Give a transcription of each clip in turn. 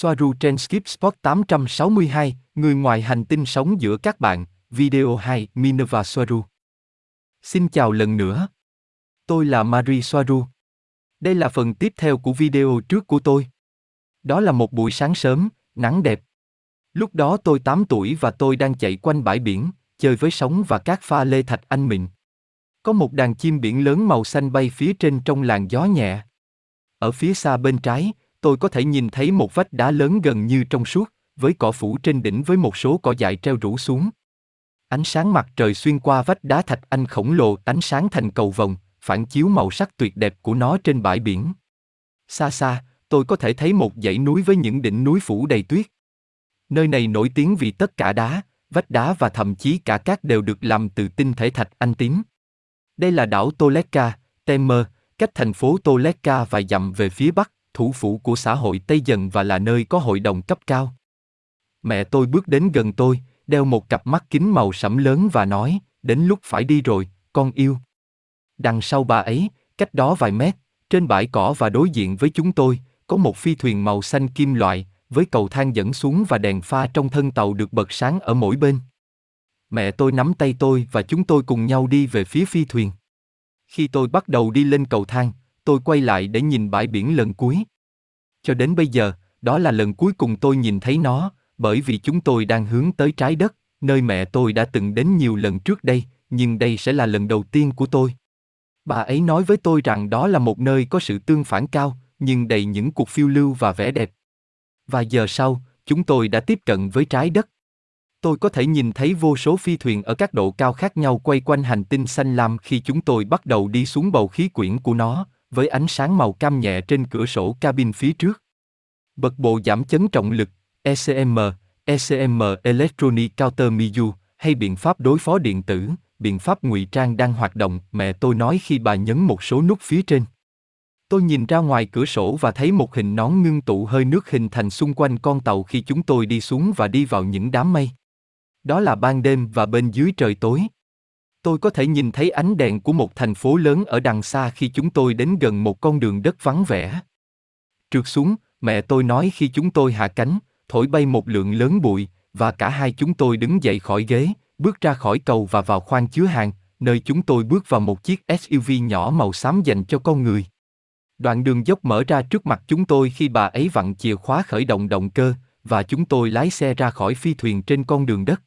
Soaru trên Skip Spot 862, người ngoài hành tinh sống giữa các bạn, video 2, Minerva Soaru. Xin chào lần nữa. Tôi là Marie Soaru. Đây là phần tiếp theo của video trước của tôi. Đó là một buổi sáng sớm, nắng đẹp. Lúc đó tôi 8 tuổi và tôi đang chạy quanh bãi biển, chơi với sóng và các pha lê thạch anh mịn. Có một đàn chim biển lớn màu xanh bay phía trên trong làn gió nhẹ. Ở phía xa bên trái, tôi có thể nhìn thấy một vách đá lớn gần như trong suốt, với cỏ phủ trên đỉnh với một số cỏ dại treo rủ xuống. Ánh sáng mặt trời xuyên qua vách đá thạch anh khổng lồ ánh sáng thành cầu vồng, phản chiếu màu sắc tuyệt đẹp của nó trên bãi biển. Xa xa, tôi có thể thấy một dãy núi với những đỉnh núi phủ đầy tuyết. Nơi này nổi tiếng vì tất cả đá, vách đá và thậm chí cả cát đều được làm từ tinh thể thạch anh tím. Đây là đảo Toleka, Temer, cách thành phố Toleka vài dặm về phía bắc, thủ phủ của xã hội Tây Dần và là nơi có hội đồng cấp cao. Mẹ tôi bước đến gần tôi, đeo một cặp mắt kính màu sẫm lớn và nói, đến lúc phải đi rồi, con yêu. Đằng sau bà ấy, cách đó vài mét, trên bãi cỏ và đối diện với chúng tôi, có một phi thuyền màu xanh kim loại, với cầu thang dẫn xuống và đèn pha trong thân tàu được bật sáng ở mỗi bên. Mẹ tôi nắm tay tôi và chúng tôi cùng nhau đi về phía phi thuyền. Khi tôi bắt đầu đi lên cầu thang, tôi quay lại để nhìn bãi biển lần cuối. Cho đến bây giờ, đó là lần cuối cùng tôi nhìn thấy nó, bởi vì chúng tôi đang hướng tới trái đất, nơi mẹ tôi đã từng đến nhiều lần trước đây, nhưng đây sẽ là lần đầu tiên của tôi. Bà ấy nói với tôi rằng đó là một nơi có sự tương phản cao, nhưng đầy những cuộc phiêu lưu và vẻ đẹp. và giờ sau, chúng tôi đã tiếp cận với trái đất. Tôi có thể nhìn thấy vô số phi thuyền ở các độ cao khác nhau quay quanh hành tinh xanh lam khi chúng tôi bắt đầu đi xuống bầu khí quyển của nó, với ánh sáng màu cam nhẹ trên cửa sổ cabin phía trước. Bật bộ giảm chấn trọng lực, ECM, ECM Electronic Counter Miu, hay biện pháp đối phó điện tử, biện pháp ngụy trang đang hoạt động, mẹ tôi nói khi bà nhấn một số nút phía trên. Tôi nhìn ra ngoài cửa sổ và thấy một hình nón ngưng tụ hơi nước hình thành xung quanh con tàu khi chúng tôi đi xuống và đi vào những đám mây. Đó là ban đêm và bên dưới trời tối. Tôi có thể nhìn thấy ánh đèn của một thành phố lớn ở đằng xa khi chúng tôi đến gần một con đường đất vắng vẻ. Trượt xuống, mẹ tôi nói khi chúng tôi hạ cánh, thổi bay một lượng lớn bụi, và cả hai chúng tôi đứng dậy khỏi ghế, bước ra khỏi cầu và vào khoang chứa hàng, nơi chúng tôi bước vào một chiếc SUV nhỏ màu xám dành cho con người. Đoạn đường dốc mở ra trước mặt chúng tôi khi bà ấy vặn chìa khóa khởi động động cơ, và chúng tôi lái xe ra khỏi phi thuyền trên con đường đất.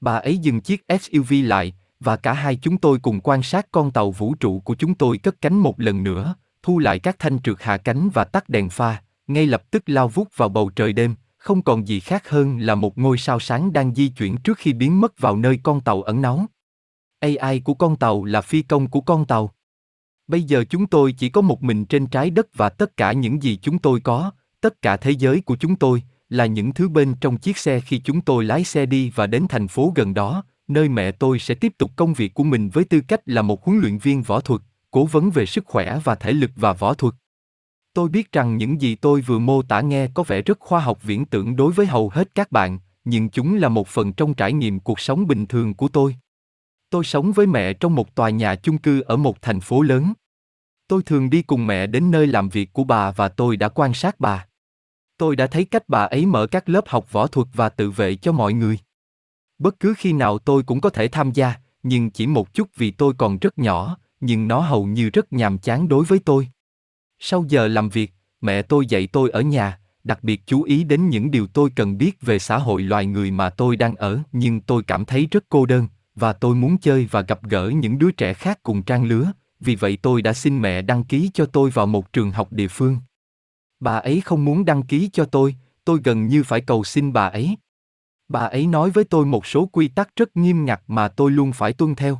Bà ấy dừng chiếc SUV lại, và cả hai chúng tôi cùng quan sát con tàu vũ trụ của chúng tôi cất cánh một lần nữa, thu lại các thanh trượt hạ cánh và tắt đèn pha, ngay lập tức lao vút vào bầu trời đêm, không còn gì khác hơn là một ngôi sao sáng đang di chuyển trước khi biến mất vào nơi con tàu ẩn náu. AI của con tàu là phi công của con tàu. Bây giờ chúng tôi chỉ có một mình trên trái đất và tất cả những gì chúng tôi có, tất cả thế giới của chúng tôi, là những thứ bên trong chiếc xe khi chúng tôi lái xe đi và đến thành phố gần đó, nơi mẹ tôi sẽ tiếp tục công việc của mình với tư cách là một huấn luyện viên võ thuật, cố vấn về sức khỏe và thể lực và võ thuật. Tôi biết rằng những gì tôi vừa mô tả nghe có vẻ rất khoa học viễn tưởng đối với hầu hết các bạn, nhưng chúng là một phần trong trải nghiệm cuộc sống bình thường của tôi. Tôi sống với mẹ trong một tòa nhà chung cư ở một thành phố lớn. Tôi thường đi cùng mẹ đến nơi làm việc của bà và tôi đã quan sát bà. Tôi đã thấy cách bà ấy mở các lớp học võ thuật và tự vệ cho mọi người. Bất cứ khi nào tôi cũng có thể tham gia, nhưng chỉ một chút vì tôi còn rất nhỏ, nhưng nó hầu như rất nhàm chán đối với tôi. Sau giờ làm việc, mẹ tôi dạy tôi ở nhà, đặc biệt chú ý đến những điều tôi cần biết về xã hội loài người mà tôi đang ở, nhưng tôi cảm thấy rất cô đơn, và tôi muốn chơi và gặp gỡ những đứa trẻ khác cùng trang lứa, vì vậy tôi đã xin mẹ đăng ký cho tôi vào một trường học địa phương. Bà ấy không muốn đăng ký cho tôi, tôi gần như phải cầu xin bà ấy. Bà ấy nói với tôi một số quy tắc rất nghiêm ngặt mà tôi luôn phải tuân theo.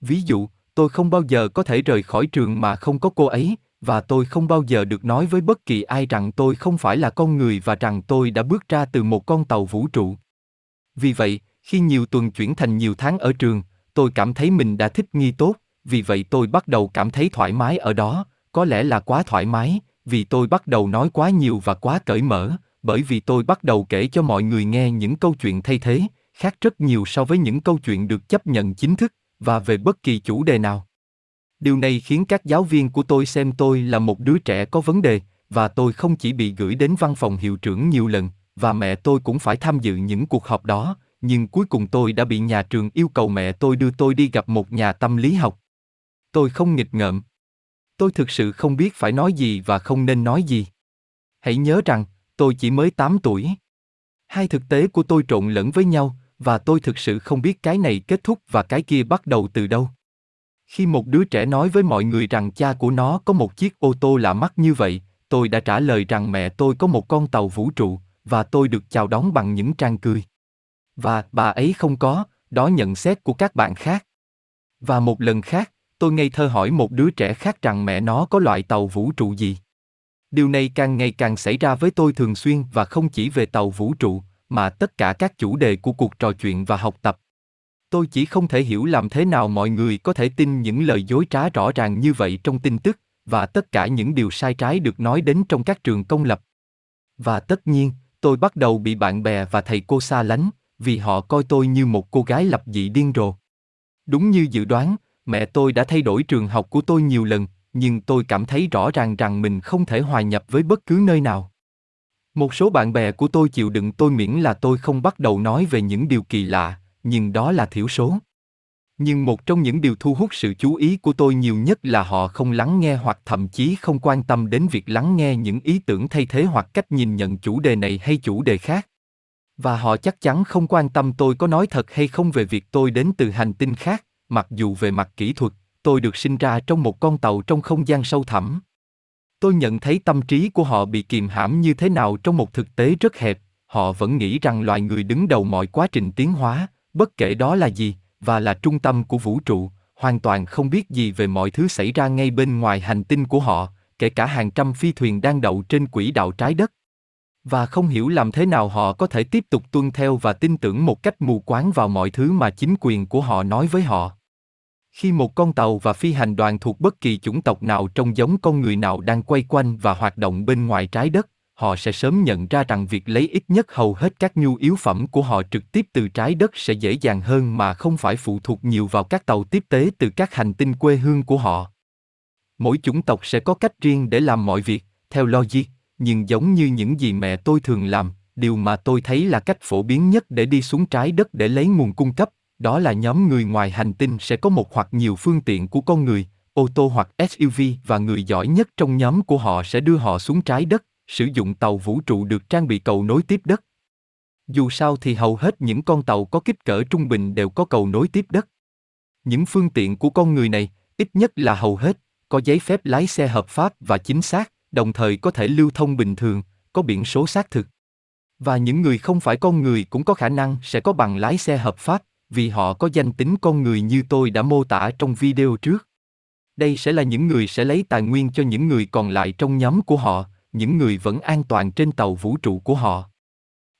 Ví dụ, tôi không bao giờ có thể rời khỏi trường mà không có cô ấy, và tôi không bao giờ được nói với bất kỳ ai rằng tôi không phải là con người và rằng tôi đã bước ra từ một con tàu vũ trụ. Vì vậy, khi nhiều tuần chuyển thành nhiều tháng ở trường, tôi cảm thấy mình đã thích nghi tốt, vì vậy tôi bắt đầu cảm thấy thoải mái ở đó, có lẽ là quá thoải mái, vì tôi bắt đầu nói quá nhiều và quá cởi mở, bởi vì tôi bắt đầu kể cho mọi người nghe những câu chuyện thay thế, khác rất nhiều so với những câu chuyện được chấp nhận chính thức, và về bất kỳ chủ đề nào. Điều này khiến các giáo viên của tôi xem tôi là một đứa trẻ có vấn đề, và tôi không chỉ bị gửi đến văn phòng hiệu trưởng nhiều lần, và mẹ tôi cũng phải tham dự những cuộc họp đó, nhưng cuối cùng tôi đã bị nhà trường yêu cầu mẹ tôi đưa tôi đi gặp một nhà tâm lý học. Tôi không nghịch ngợm. Tôi thực sự không biết phải nói gì và không nên nói gì. Hãy nhớ rằng, tôi chỉ mới 8 tuổi. Hai thực tế của tôi trộn lẫn với nhau, và tôi thực sự không biết cái này kết thúc và cái kia bắt đầu từ đâu. Khi một đứa trẻ nói với mọi người rằng cha của nó có một chiếc ô tô lạ mắt như vậy, tôi đã trả lời rằng mẹ tôi có một con tàu vũ trụ, và tôi được chào đón bằng những trang cười. Và bà ấy không có, đó nhận xét của các bạn khác. Và một lần khác, tôi ngây thơ hỏi một đứa trẻ khác rằng mẹ nó có loại tàu vũ trụ gì. Điều này càng ngày càng xảy ra với tôi thường xuyên và không chỉ về tàu vũ trụ, mà tất cả các chủ đề của cuộc trò chuyện và học tập. Tôi chỉ không thể hiểu làm thế nào mọi người có thể tin những lời dối trá rõ ràng như vậy trong tin tức, và tất cả những điều sai trái được nói đến trong các trường công lập. Và tất nhiên, tôi bắt đầu bị bạn bè và thầy cô xa lánh, vì họ coi tôi như một cô gái lập dị điên rồ. Đúng như dự đoán, mẹ tôi đã thay đổi trường học của tôi nhiều lần, nhưng tôi cảm thấy rõ ràng rằng mình không thể hòa nhập với bất cứ nơi nào. Một số bạn bè của tôi chịu đựng tôi miễn là tôi không bắt đầu nói về những điều kỳ lạ, nhưng đó là thiểu số. Nhưng một trong những điều thu hút sự chú ý của tôi nhiều nhất là họ không lắng nghe hoặc thậm chí không quan tâm đến việc lắng nghe những ý tưởng thay thế hoặc cách nhìn nhận chủ đề này hay chủ đề khác. Và họ chắc chắn không quan tâm tôi có nói thật hay không về việc tôi đến từ hành tinh khác, mặc dù về mặt kỹ thuật, tôi được sinh ra trong một con tàu trong không gian sâu thẳm. Tôi nhận thấy tâm trí của họ bị kìm hãm như thế nào trong một thực tế rất hẹp, họ vẫn nghĩ rằng loài người đứng đầu mọi quá trình tiến hóa, bất kể đó là gì, và là trung tâm của vũ trụ, hoàn toàn không biết gì về mọi thứ xảy ra ngay bên ngoài hành tinh của họ, kể cả hàng trăm phi thuyền đang đậu trên quỹ đạo trái đất. Và không hiểu làm thế nào họ có thể tiếp tục tuân theo và tin tưởng một cách mù quáng vào mọi thứ mà chính quyền của họ nói với họ. Khi một con tàu và phi hành đoàn thuộc bất kỳ chủng tộc nào trông giống con người nào đang quay quanh và hoạt động bên ngoài trái đất, họ sẽ sớm nhận ra rằng việc lấy ít nhất hầu hết các nhu yếu phẩm của họ trực tiếp từ trái đất sẽ dễ dàng hơn mà không phải phụ thuộc nhiều vào các tàu tiếp tế từ các hành tinh quê hương của họ. Mỗi chủng tộc sẽ có cách riêng để làm mọi việc, theo logic, nhưng giống như những gì mẹ tôi thường làm, điều mà tôi thấy là cách phổ biến nhất để đi xuống trái đất để lấy nguồn cung cấp, đó là nhóm người ngoài hành tinh sẽ có một hoặc nhiều phương tiện của con người, ô tô hoặc SUV và người giỏi nhất trong nhóm của họ sẽ đưa họ xuống trái đất, sử dụng tàu vũ trụ được trang bị cầu nối tiếp đất. Dù sao thì hầu hết những con tàu có kích cỡ trung bình đều có cầu nối tiếp đất. Những phương tiện của con người này, ít nhất là hầu hết, có giấy phép lái xe hợp pháp và chính xác, đồng thời có thể lưu thông bình thường, có biển số xác thực. Và những người không phải con người cũng có khả năng sẽ có bằng lái xe hợp pháp, vì họ có danh tính con người như tôi đã mô tả trong video trước. Đây sẽ là những người sẽ lấy tài nguyên cho những người còn lại trong nhóm của họ, những người vẫn an toàn trên tàu vũ trụ của họ.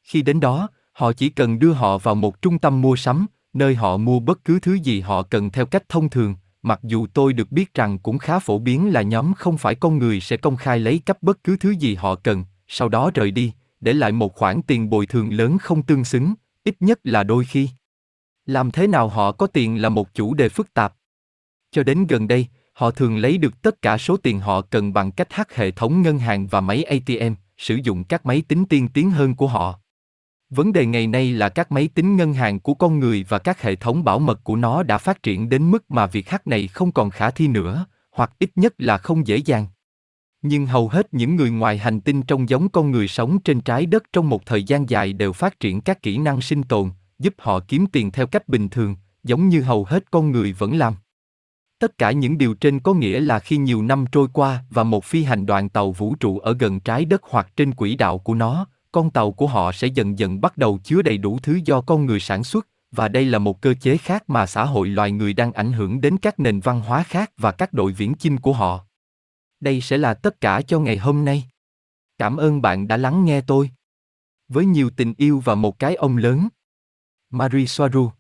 Khi đến đó, họ chỉ cần đưa họ vào một trung tâm mua sắm, nơi họ mua bất cứ thứ gì họ cần theo cách thông thường, mặc dù tôi được biết rằng cũng khá phổ biến là nhóm không phải con người sẽ công khai lấy cắp bất cứ thứ gì họ cần, sau đó rời đi, để lại một khoản tiền bồi thường lớn không tương xứng, ít nhất là đôi khi. Làm thế nào họ có tiền là một chủ đề phức tạp. Cho đến gần đây, họ thường lấy được tất cả số tiền họ cần bằng cách hack hệ thống ngân hàng và máy ATM, sử dụng các máy tính tiên tiến hơn của họ. Vấn đề ngày nay là các máy tính ngân hàng của con người và các hệ thống bảo mật của nó đã phát triển đến mức mà việc hack này không còn khả thi nữa, hoặc ít nhất là không dễ dàng. Nhưng hầu hết những người ngoài hành tinh trông giống con người sống trên trái đất trong một thời gian dài đều phát triển các kỹ năng sinh tồn, giúp họ kiếm tiền theo cách bình thường, giống như hầu hết con người vẫn làm. Tất cả những điều trên có nghĩa là khi nhiều năm trôi qua và một phi hành đoàn tàu vũ trụ ở gần trái đất hoặc trên quỹ đạo của nó, con tàu của họ sẽ dần dần bắt đầu chứa đầy đủ thứ do con người sản xuất, và đây là một cơ chế khác mà xã hội loài người đang ảnh hưởng đến các nền văn hóa khác và các đội viễn chinh của họ. Đây sẽ là tất cả cho ngày hôm nay. Cảm ơn bạn đã lắng nghe tôi. Với nhiều tình yêu và một cái ông lớn. Marie Soaru